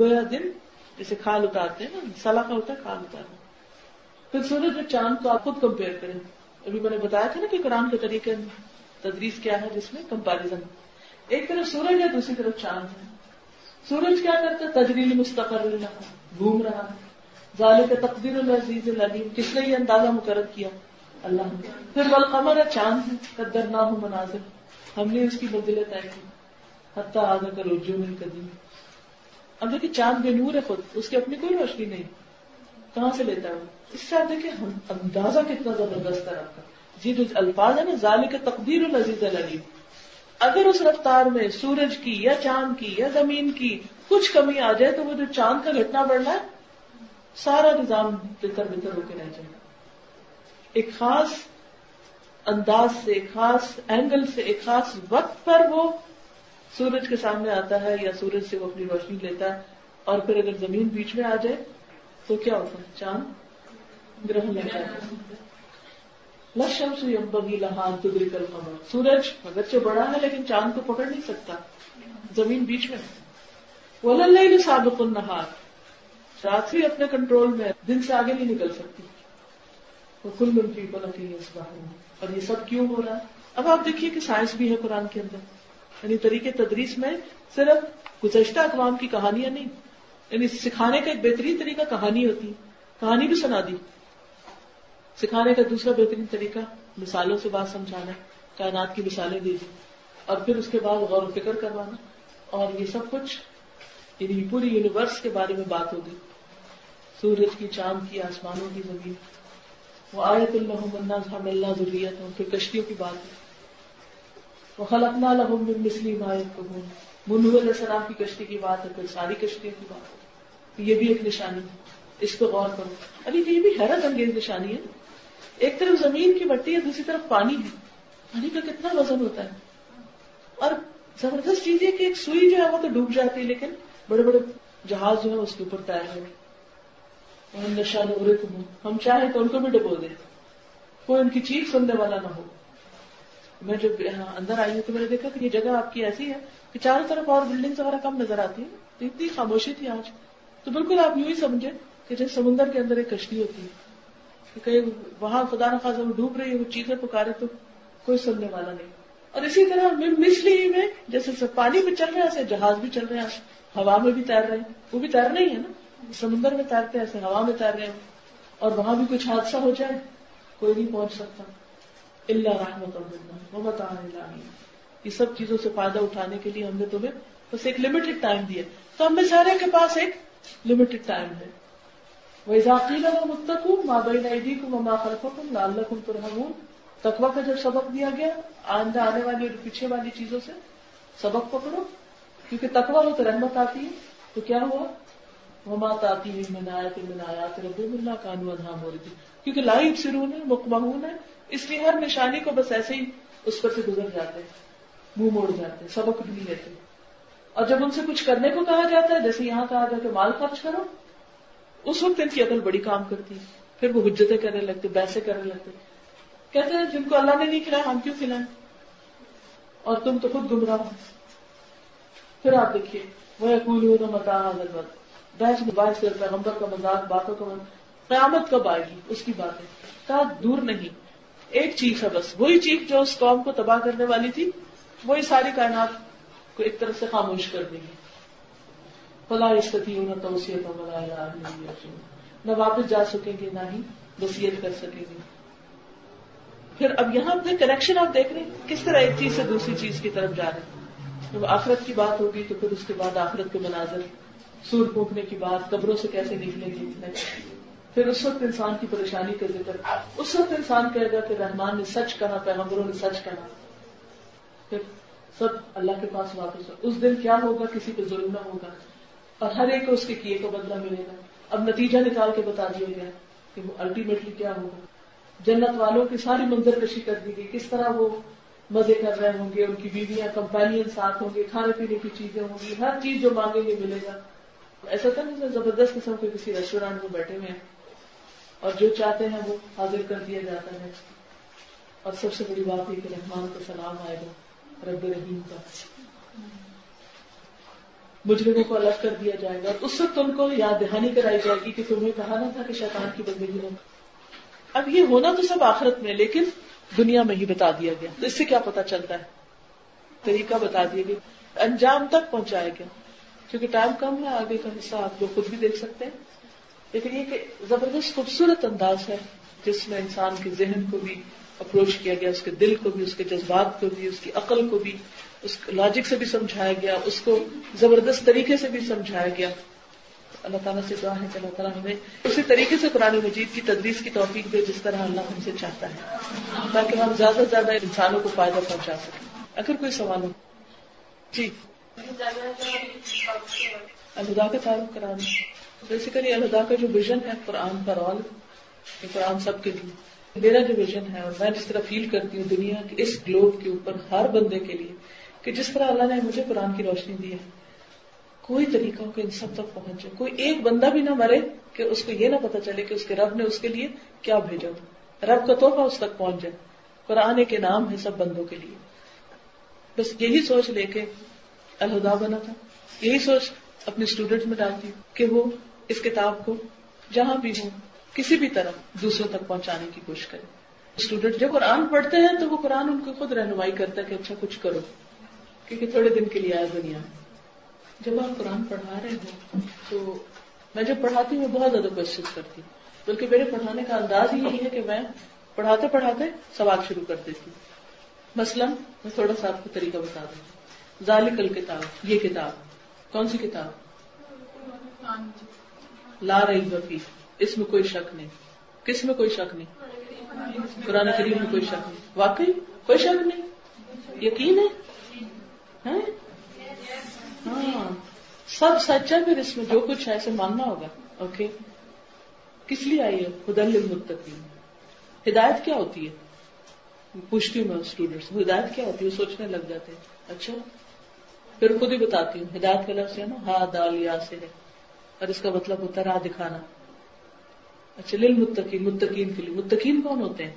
[SPEAKER 1] گویا دن جیسے کھال اتارتے ہیں نا سلاخا ہوتا ہے، کھال اتارنا پھر سورج اور چاند کو آپ خود کمپیئر کریں۔ ابھی میں نے بتایا تھا نا کہ قرآن کے طریقے تدریس کیا ہے، جس میں کمپیرزن ایک طرف سورج ہے، دوسری طرف چاند ہے۔ سورج کیا کرتا ہے؟ تجریل مستقر گھوم رہا۔ ظال کا تقدیر العزیز العلیم، کس نے یہ اندازہ مقرر کیا؟ اللہ نے۔ پھر بل قمر چاند ہے۔ قدر نہ ہو مناظر۔ ہم نے اس کی بدلے طے کی۔ حتیٰ آدھا کر رجوع قدیم۔ اب دیکھیے چاند بے نور ہے خود، اس کی اپنی کوئی روشنی نہیں۔ کہاں سے لیتا ہے اس سے آپ دیکھیں اندازہ کتنا زبردست ہے آپ کا۔ جی جو الفاظ ہے نا ظال کا تقدیر العزیز العلیم۔ اگر اس رفتار میں سورج کی یا چاند کی یا زمین کی کچھ کمی آ جائے تو وہ جو چاند کا گھٹنا بڑھنا ہے، سارا نظام بہتر بہتر ہو کے رہ جائے۔ ایک خاص انداز سے، ایک خاص اینگل سے، ایک خاص وقت پر وہ سورج کے سامنے آتا ہے یا سورج سے وہ اپنی روشنی لیتا ہے اور پھر اگر زمین بیچ میں آ جائے تو کیا ہوتا ہے؟ چاند گرہن لگتا ہے۔ لشمس یمبگی لہان تدری کر خبر سورج اگرچہ بڑا ہے لیکن چاند کو پکڑ نہیں سکتا۔ زمین بیچ میں۔ وہ سابق النہار رات بھی اپنے کنٹرول میں دن سے آگے نہیں نکل سکتی۔ وہ کل من کی بلکی اس اور یہ سب کیوں ہو رہا ہے؟ اب آپ دیکھیے کہ سائنس بھی ہے قرآن کے اندر۔ یعنی طریقے تدریس میں صرف گزشتہ اقوام کی کہانیاں نہیں یعنی سکھانے کا ایک بہترین طریقہ کہانی ہوتی، کہانی بھی سنا دی۔ سکھانے کا دوسرا بہترین طریقہ، مثالوں سے بات سمجھانا، کائنات کی مثالیں دے دی اور پھر اس کے بعد غور و فکر کروانا، اور یہ سب کچھ یعنی پوری یونیورس کے بارے میں بات ہوگی۔ سورج کی، چاند کی، آسمانوں کی زمین۔ وہ آیت اللہ ضروریت ہوں پھر کشتیوں کی بات۔ ہے وہ خلقنا لہم من مسلم آیت کو منہ علیہ السلام کی کشتی کی بات ہے پھر ساری کشتیوں کی بات ہے۔ یہ بھی ایک نشانی ہے۔ اس پہ غور کرو۔ ابھی یہ بھی حیرت انگیز نشانی ہے۔ ایک طرف زمین کی مٹی ہے، دوسری طرف پانی ہے۔ پانی کا کتنا وزن ہوتا ہے۔ اور زبردست چیز یہ کہ ایک سوئی جو ہے وہ تو ڈوب جاتی ہے، لیکن بڑے بڑے جہاز جو ہے اس کے اوپر تیر ہے نشا نورے ہم چاہیں تو ان کو بھی ڈبو دیں۔ کوئی ان کی چیخ سننے والا نہ ہو۔ میں جب ہاں، اندر آئی ہوں تو میں نے دیکھا کہ یہ جگہ آپ کی ایسی ہے کہ چاروں طرف اور بلڈنگ وغیرہ کم نظر آتی ہے تو اتنی خاموشی تھی آج۔ تو بالکل آپ یوں ہی سمجھے کہ جیسے سمندر کے اندر ایک کشتی ہوتی ہے، کہ کہیں وہاں خدا نخواص وہ ڈوب رہی ہے، وہ چیخے پکارے تو کوئی سننے والا نہیں۔ اور اسی طرح مسلی میں، جیسے پانی میں چل رہے ہیں جہاز بھی چل رہے ہیں ہوا میں بھی تیر رہے ہیں۔ وہ بھی تیر نہیں ہے نا۔ سمندر میں تیرتے ایسے ہوا میں تیر رہے ہیں۔ اور وہاں بھی کچھ حادثہ ہو جائے، کوئی نہیں پہنچ سکتا۔ اللہ رحمت محمد یہ سب چیزوں سے فائدہ اٹھانے کے لیے ہم نے تمہیں بس ایک لمیٹڈ ٹائم دیا۔ تو ہم میں سارے کے پاس ایک لمیٹڈ ٹائم ہے وہ ذاتی ہوں ماں بہن عیدی کو لال تقوا کا جب سبق دیا گیا، آئندہ آنے والی اور پیچھے والی چیزوں سے سبق پکڑو۔ کیونکہ تقوا ہو تو رحمت آتی ہے۔ تو کیا ہوا؟ مات آتی ہے میں آیا تو میں آیا تو رب اللہ کانو ادھام ہو رہی تھی کیونکہ لائف سرون ہے مکمہون ہے اس لیے ہر نشانی کو بس ایسے ہی اس پر سے گزر جاتے ہیں، منہ موڑ جاتے ہیں، سبق بھی نہیں لیتے۔ اور جب ان سے کچھ کرنے کو کہا جاتا ہے، جیسے یہاں کہا جاتا ہے، مال خرچ کرو۔ اس وقت ان کی عقل بڑی کام کرتی ہے۔ پھر وہ حجتیں کرنے لگتے بیسے کرنے لگتے۔ کہتے ہیں، جن کو اللہ نے نہیں کھلایا ہم کیوں کھلائیں؟ اور تم تو خود گمراہ ہو۔ پھر آپ دیکھیے وہ اکول متا بحث باعث پیغمبر کا مزاق باتوں کا قیامت کب آئے گی؟ اس کی بات ہے دور نہیں۔ ایک چیخ ہے بس، وہی چیخ جو اس قوم کو تباہ کرنے والی تھی، وہی ساری کائنات کو ایک طرف سے خاموش کر دیں گی فلا استتی نہ توسیت نہ واپس جا سکیں گے، نہ ہی وسیعت کر سکیں گے۔ پھر اب یہاں پہ کنیکشن آپ دیکھ رہے ہیں، کس طرح ایک چیز سے دوسری چیز کی طرف جا رہے ہیں۔ جب آخرت کی بات ہوگی تو پھر اس کے بعد آخرت کے مناظر، سور پھونکنے کی بات، قبروں سے کیسے نکلیں گے پھر اس وقت انسان کی پریشانی کا ذکر اس وقت انسان کہے گا کہ رحمان نے سچ کہا، پیغمبروں نے سچ کہا۔ پھر سب اللہ کے پاس واپس ہو۔ اس دن کیا ہوگا؟ کسی پہ ظلم نہ ہوگا۔ اور ہر ایک کو اس کے کیے کا بدلہ ملے گا۔ اب نتیجہ نکال کے بتا دیا گیا کہ وہ الٹیمیٹلی کیا ہوگا۔ جنت والوں کی ساری منظر کشی کر دی گئی۔ کس طرح وہ مزے کر رہے ہوں گے؟ ان کی بیویاں کمپینین ساتھ ہوں گے، کھانے پینے کی چیزیں ہوں گی، ہر چیز جو مانگیں گے ملے گا۔ ایسا تھا نہیں زبردست قسم کے کسی ریسٹورینٹ میں بیٹھے ہوئے ہیں۔ اور جو چاہتے ہیں وہ حاضر کر دیا جاتا ہے۔ اور سب سے بڑی بات یہ کہ رحمان کا سلام آئے گا، رب رحیم کا۔ مجرموں کو الگ کر دیا جائے گا۔ اس وقت ان کو یاد دہانی کرائی جائے گی کہ تمہیں کہا نہ تھا کہ شیطان کی بندگی میں اب یہ ہونا تو سب آخرت میں، لیکن دنیا میں ہی بتا دیا گیا۔ تو اس سے کیا پتا چلتا ہے؟ طریقہ بتا دیا گیا۔ انجام تک پہنچایا گیا۔ کیونکہ ٹائم کم ہے، آگے کا حصہ آپ لوگ خود بھی دیکھ سکتے ہیں۔ لیکن یہ کہ زبردست خوبصورت انداز ہے جس میں انسان کے ذہن کو بھی اپروچ کیا گیا، اس کے دل کو بھی، اس کے جذبات کو بھی، اس کی عقل کو بھی، اس لاجک سے بھی سمجھایا گیا، اس کو زبردست طریقے سے بھی سمجھایا گیا۔ اللہ تعالیٰ سے دعا ہے کہ اللہ تعالیٰ ہمیں اسی طریقے سے قرآن مجید کی تدریس کی توفیق دے جس طرح اللہ ہم سے چاہتا ہے، تاکہ ہم زیادہ سے زیادہ انسانوں کو فائدہ پہنچا سکیں۔ اگر کوئی سوال ہو۔ جی۔ اللہ کا تعارف کرا دیں بیسیکلی اللہ کا جو ویژن ہے قرآن پر آل قرآن سب کے لیے میرا جو ویژن ہے اور میں جس طرح فیل کرتی ہوں دنیا کے اس گلوب کے اوپر ہر بندے کے لیے، کہ جس طرح اللہ نے مجھے قرآن کی روشنی دی ہے، کوئی طریقہ ہو کہ ان سب تک پہنچ جائے، کوئی ایک بندہ بھی نہ مرے کہ اس کو یہ نہ پتا چلے کہ اس کے رب نے اس کے لیے کیا بھیجا تھا۔ رب کا تحفہ اس تک پہنچ جائے۔ قرآن کے نام ہے سب بندوں کے لیے۔ بس یہی سوچ لے کے الہدا بنا تھا۔ یہی سوچ اپنے اسٹوڈینٹ میں ڈالتی ہوں کہ وہ اس کتاب کو جہاں بھی ہوں، کسی بھی طرح دوسروں تک پہنچانے کی کوشش کرے اسٹوڈینٹ جب قرآن پڑھتے ہیں تو وہ قرآن ان کو خود رہنمائی کرتا ہے کہ اچھا کچھ کرو، کیونکہ تھوڑے دن کے لیے آئے دنیا۔ میں جب آپ قرآن پڑھا رہے ہوں تو میں جب پڑھاتی ہوں بہت زیادہ کوشش کرتی ہوں۔ بلکہ میرے پڑھانے کا انداز ہی یہی ہے کہ میں پڑھاتے پڑھاتے سوال شروع کر دیتی ہوں۔ مثلاً میں تھوڑا سا آپ کو طریقہ بتا دوں۔ ذالک الکتاب، یہ کتاب، کون سی کتاب؟ لا رہی وفی اس میں کوئی شک نہیں۔ کس میں کوئی شک نہیں؟ قرآن کریم میں کوئی شک نہیں۔ واقعی کوئی شک نہیں؟ یقین ہے؟ ہاں؟, ہاں۔ سب سچ ہے، پھر اس میں جو کچھ ہے، اسے ماننا ہوگا۔ اوکے کس لیے آئی ہے؟ خدل المتقین ہدایت کیا ہوتی ہے؟ پوچھتی ہوں میں اسٹوڈینٹس ہدایت کیا ہوتی ہے؟ سوچنے لگ جاتے ہیں۔ اچھا پھر خود ہی بتاتی ہوں۔ ہدایت کا لفظ ہے نا، ہا دال یا سے ہے اور اس کا مطلب ہوتا ہے راہ دکھانا۔ اچھا لل متقین متقین کے لیے۔ متقین کون ہوتے ہیں؟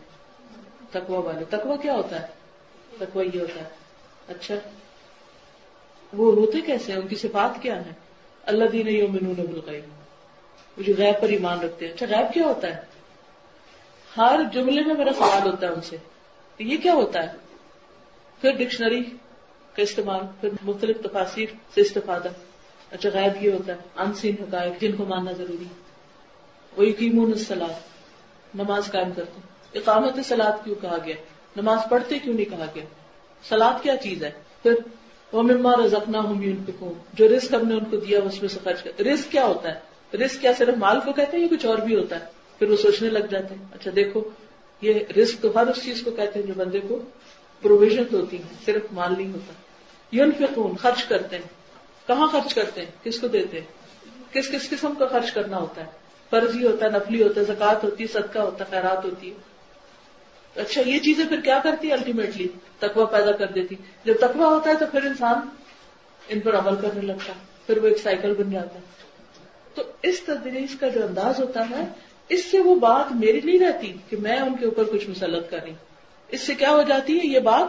[SPEAKER 1] تکوا والے۔ تکوا کیا ہوتا ہے؟ تکوا یہ ہوتا ہے۔ اچھا وہ ہوتے کیسے ہیں؟ ان کی صفات کیا ہے اللہ دین یومنون بالغیب۔ وہ جو غیب پر ایمان رکھتے ہیں۔ اچھا غیب کیا ہوتا ہے؟ ہر جملے میں میرا سوال ہوتا ہے ان سے۔ یہ کیا ہوتا ہے؟ پھر ڈکشنری کا استعمال، پھر مختلف تفاصیر سے استفادہ۔ اچھا غائب یہ ہوتا ہے ان سین حقائق جن کو ماننا ضروری ہے۔ وہ یقین سلاد نماز قائم کرتے اقامت سلاد کیوں کہا گیا؟ نماز پڑھتے کیوں نہیں کہا گیا؟ سلاد کیا چیز ہے؟ پھر وہ مما رزقنا ہوں جو رسک ہم نے ان کو دیا اس میں سے خرچ کرتے رسک کیا ہوتا ہے؟ رسک کیا صرف مال کو کہتے ہیں یا کچھ اور بھی ہوتا ہے؟ پھر وہ سوچنے لگ جاتے ہیں اچھا دیکھو، یہ رسک تو ہر اس چیز کو کہتے ہیں جو بندے کو پروویژن ہوتی ہے صرف مال نہیں ہوتا۔ یون فکون خرچ کرتے ہیں۔ کہاں خرچ کرتے ہیں؟ کس کو دیتے ہیں؟ کس کس قسم کا خرچ کرنا ہوتا ہے؟ فرضی ہوتا ہے، نفلی ہوتا ہے زکات ہوتی ہے، صدقہ ہوتا ہے، خیرات ہوتی ہے۔ اچھا یہ چیزیں پھر کیا کرتی ہے الٹیمیٹلی تکوا پیدا کر دیتی جب تکوا ہوتا ہے تو پھر انسان ان پر عمل کرنے لگتا ہے، پھر وہ ایک سائیکل بن جاتا ہے۔ تو اس تدریس کا جو انداز ہوتا ہے، اس سے وہ بات میری نہیں رہتی کہ میں ان کے اوپر کچھ مسلط کر رہی اس سے کیا ہو جاتی ہے؟ یہ بات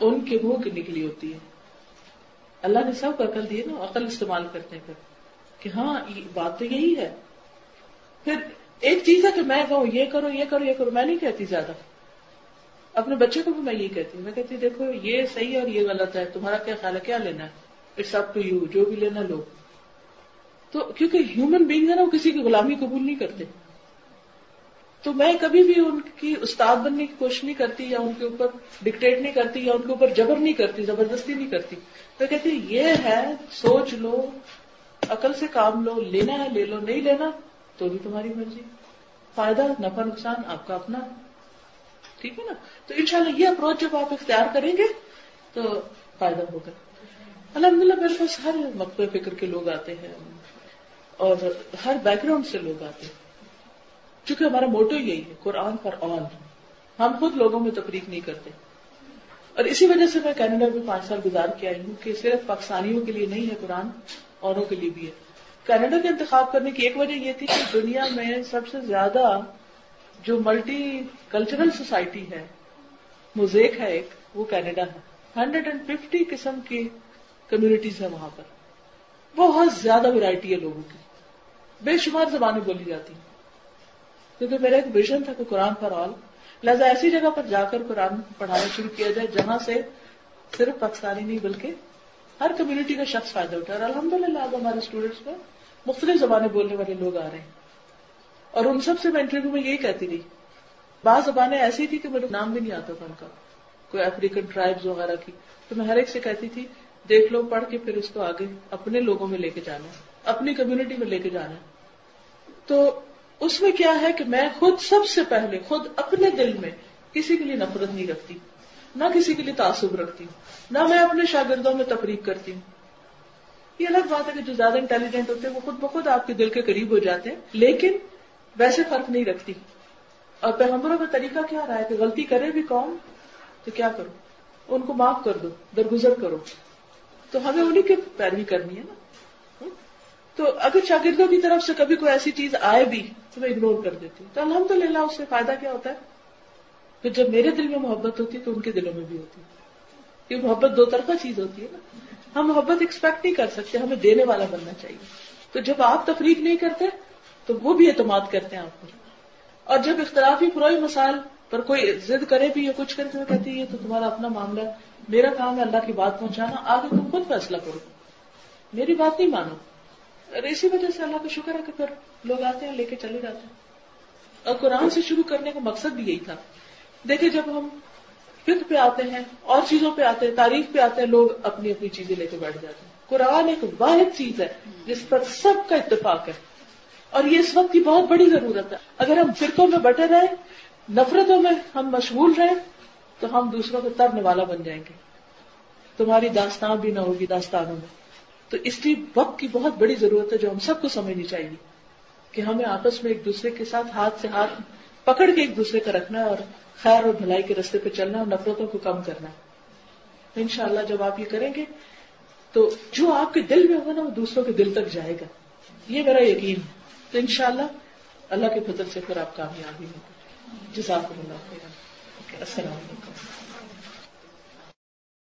[SPEAKER 1] ان کے منہ کی نکلی ہوتی ہے۔ اللہ نے سب کو عقل دی نا، عقل استعمال کرتے پھر کہ ہاں بات تو یہی ہے۔ پھر ایک چیز ہے کہ میں کہوں، یہ کرو یہ کرو یہ کرو، میں نہیں کہتی زیادہ۔ اپنے بچے کو بھی میں یہ کہتی ہوں۔ میں کہتی دیکھو، یہ صحیح ہے اور یہ غلط ہے، تمہارا کیا خیال ہے؟ کیا لینا ہے؟ اٹس اپ ٹو یو، جو بھی لینا لو۔ تو کیونکہ ہیومن بینگ ہے نا، وہ کسی کی غلامی قبول نہیں کرتے۔ تو میں کبھی بھی ان کی استاد بننے کی کوشش نہیں کرتی یا ان کے اوپر ڈکٹیٹ نہیں کرتی یا ان کے اوپر جبر نہیں کرتی، زبردستی نہیں کرتی۔ تو کہتی، یہ ہے، سوچ لو، عقل سے کام لو، لینا ہے، لے لو، نہیں لینا، تو بھی تمہاری مرضی۔ فائدہ، نفع، نقصان آپ کا اپنا۔ ٹھیک ہے نا؟ تو انشاءاللہ یہ اپروچ جب آپ اختیار کریں گے، تو فائدہ ہوگا۔ الحمد للہ میرے پاس ہر مقبے فکر کے لوگ آتے ہیں اور ہر بیک گراؤنڈ سے لوگ آتے ہیں۔ چونکہ ہمارا موٹو یہی ہے، قرآن پر آن۔ ہم خود لوگوں میں تفریق نہیں کرتے۔ اور اسی وجہ سے میں کینیڈا میں پانچ سال گزار کے آئی ہوں کہ صرف پاکستانیوں کے لیے نہیں ہے قرآن، اوروں کے لیے بھی ہے۔ کینیڈا کا انتخاب کرنے کی ایک وجہ یہ تھی کہ دنیا میں سب سے زیادہ جو ملٹی کلچرل سوسائٹی ہے موزیک ہے ایک، وہ کینیڈا ہے۔ ہنڈریڈ اینڈ ففٹی قسم کی کمیونٹیز ہے وہاں پر۔ بہت زیادہ ویرائٹی ہے لوگوں کی۔ بے شمار زبانیں بولی جاتی ہیں۔ کیونکہ میرا ایک ویژن تھا کہ قرآن فار آل۔ لہٰذا ایسی جگہ پر جا کر قرآن پڑھانا شروع کیا جائے، جہاں سے صرف پاکستانی نہیں بلکہ ہر کمیونٹی کا شخص فائدہ اٹھا۔ اور الحمد للہ اب ہمارے اسٹوڈینٹس میں مختلف زبانیں بولنے والے لوگ آ رہے ہیں۔ اور ان سب سے میں انٹرویو میں یہی کہتی رہی، بعض زبانیں ایسی تھی کہ میرے نام بھی نہیں آتا تھا ان کا، کوئی افریقن ٹرائبز وغیرہ کی۔ تو میں ہر ایک سے کہتی تھی، دیکھ لو، پڑھ کے پھر اس کو آگے اپنے لوگوں میں لے کے جانا اپنی کمیونٹی میں لے کے جانا تو اس میں کیا ہے کہ میں خود سب سے پہلے خود اپنے دل میں کسی کے لیے نفرت نہیں رکھتی، نہ کسی کے لیے تعصب رکھتی ہوں نہ میں اپنے شاگردوں میں تفریق کرتی۔ ہوں یہ الگ بات ہے کہ جو زیادہ انٹیلیجنٹ ہوتے ہیں، وہ خود بخود آپ کے دل کے قریب ہو جاتے ہیں، لیکن ویسے فرق نہیں رکھتی۔ اور پیغمبروں کا طریقہ کیا رہا ہے کہ غلطی کرے بھی کون؟ تو کیا کرو؟ ان کو معاف کر دو، درگزر کرو۔ تو ہمیں انہیں کی پیروی کرنی ہے نا۔ تو اگر شاگردوں کی طرف سے کبھی کوئی ایسی چیز آئے بھی تو میں اگنور کر دیتی ہوں۔ تو الحمد للہ اس سے فائدہ کیا ہوتا ہے؟ پھر جب میرے دل میں محبت ہوتی ہے تو ان کے دلوں میں بھی ہوتی۔ ہے یہ محبت دو طرفہ چیز ہوتی ہے نا۔ ہم محبت ایکسپیکٹ نہیں کر سکتے، ہمیں دینے والا بننا چاہیے۔ تو جب آپ تفریق نہیں کرتے تو وہ بھی اعتماد کرتے ہیں آپ پر۔ اور جب اختلافی پروئی مسائل پر کوئی ضد کرے بھی یا کچھ کرے تو کہتی ہے یہ تو تمہارا اپنا معاملہ میرا کام ہے اللہ کی بات پہنچانا، آگے تم خود فیصلہ کرو۔ میری بات نہیں مانو۔ اور اسی وجہ سے اللہ کا شکر ہے کہ پھر لوگ آتے ہیں، لے کے چلے جاتے ہیں۔ اور قرآن سے شروع کرنے کا مقصد بھی یہی تھا۔ دیکھیں جب ہم فکر پہ آتے ہیں، اور چیزوں پہ آتے ہیں، تاریخ پہ آتے ہیں، لوگ اپنی اپنی چیزیں لے کے بیٹھ جاتے ہیں۔ قرآن ایک واحد چیز ہے جس پر سب کا اتفاق ہے۔ اور یہ اس وقت کی بہت بڑی ضرورت ہے۔ اگر ہم فرقوں میں بٹے رہے نفرتوں میں ہم مشغول رہے تو ہم دوسروں کو ترنے والا بن جائیں گے۔ تمہاری داستان بھی نہ ہوگی، داستانوں میں۔ تو اس لیے وقت کی بہت بڑی ضرورت ہے جو ہم سب کو سمجھنی چاہیے کہ ہمیں آپس میں ایک دوسرے کے ساتھ ہاتھ سے ہاتھ پکڑ کے ایک دوسرے کا رکھنا ہے اور خیر اور بھلائی کے رستے پہ چلنا اور نفرتوں کو کم کرنا ہے۔ ان شاء اللہ جب آپ یہ کریں گے تو جو آپ کے دل میں ہوگا نا وہ دوسروں کے دل تک جائے گا۔ یہ میرا یقین ہے۔ تو ان شاء اللہ اللہ کے فضل سے پھر آپ کامیابی ہوگی جزاک اللہ خیر السلام علیکم۔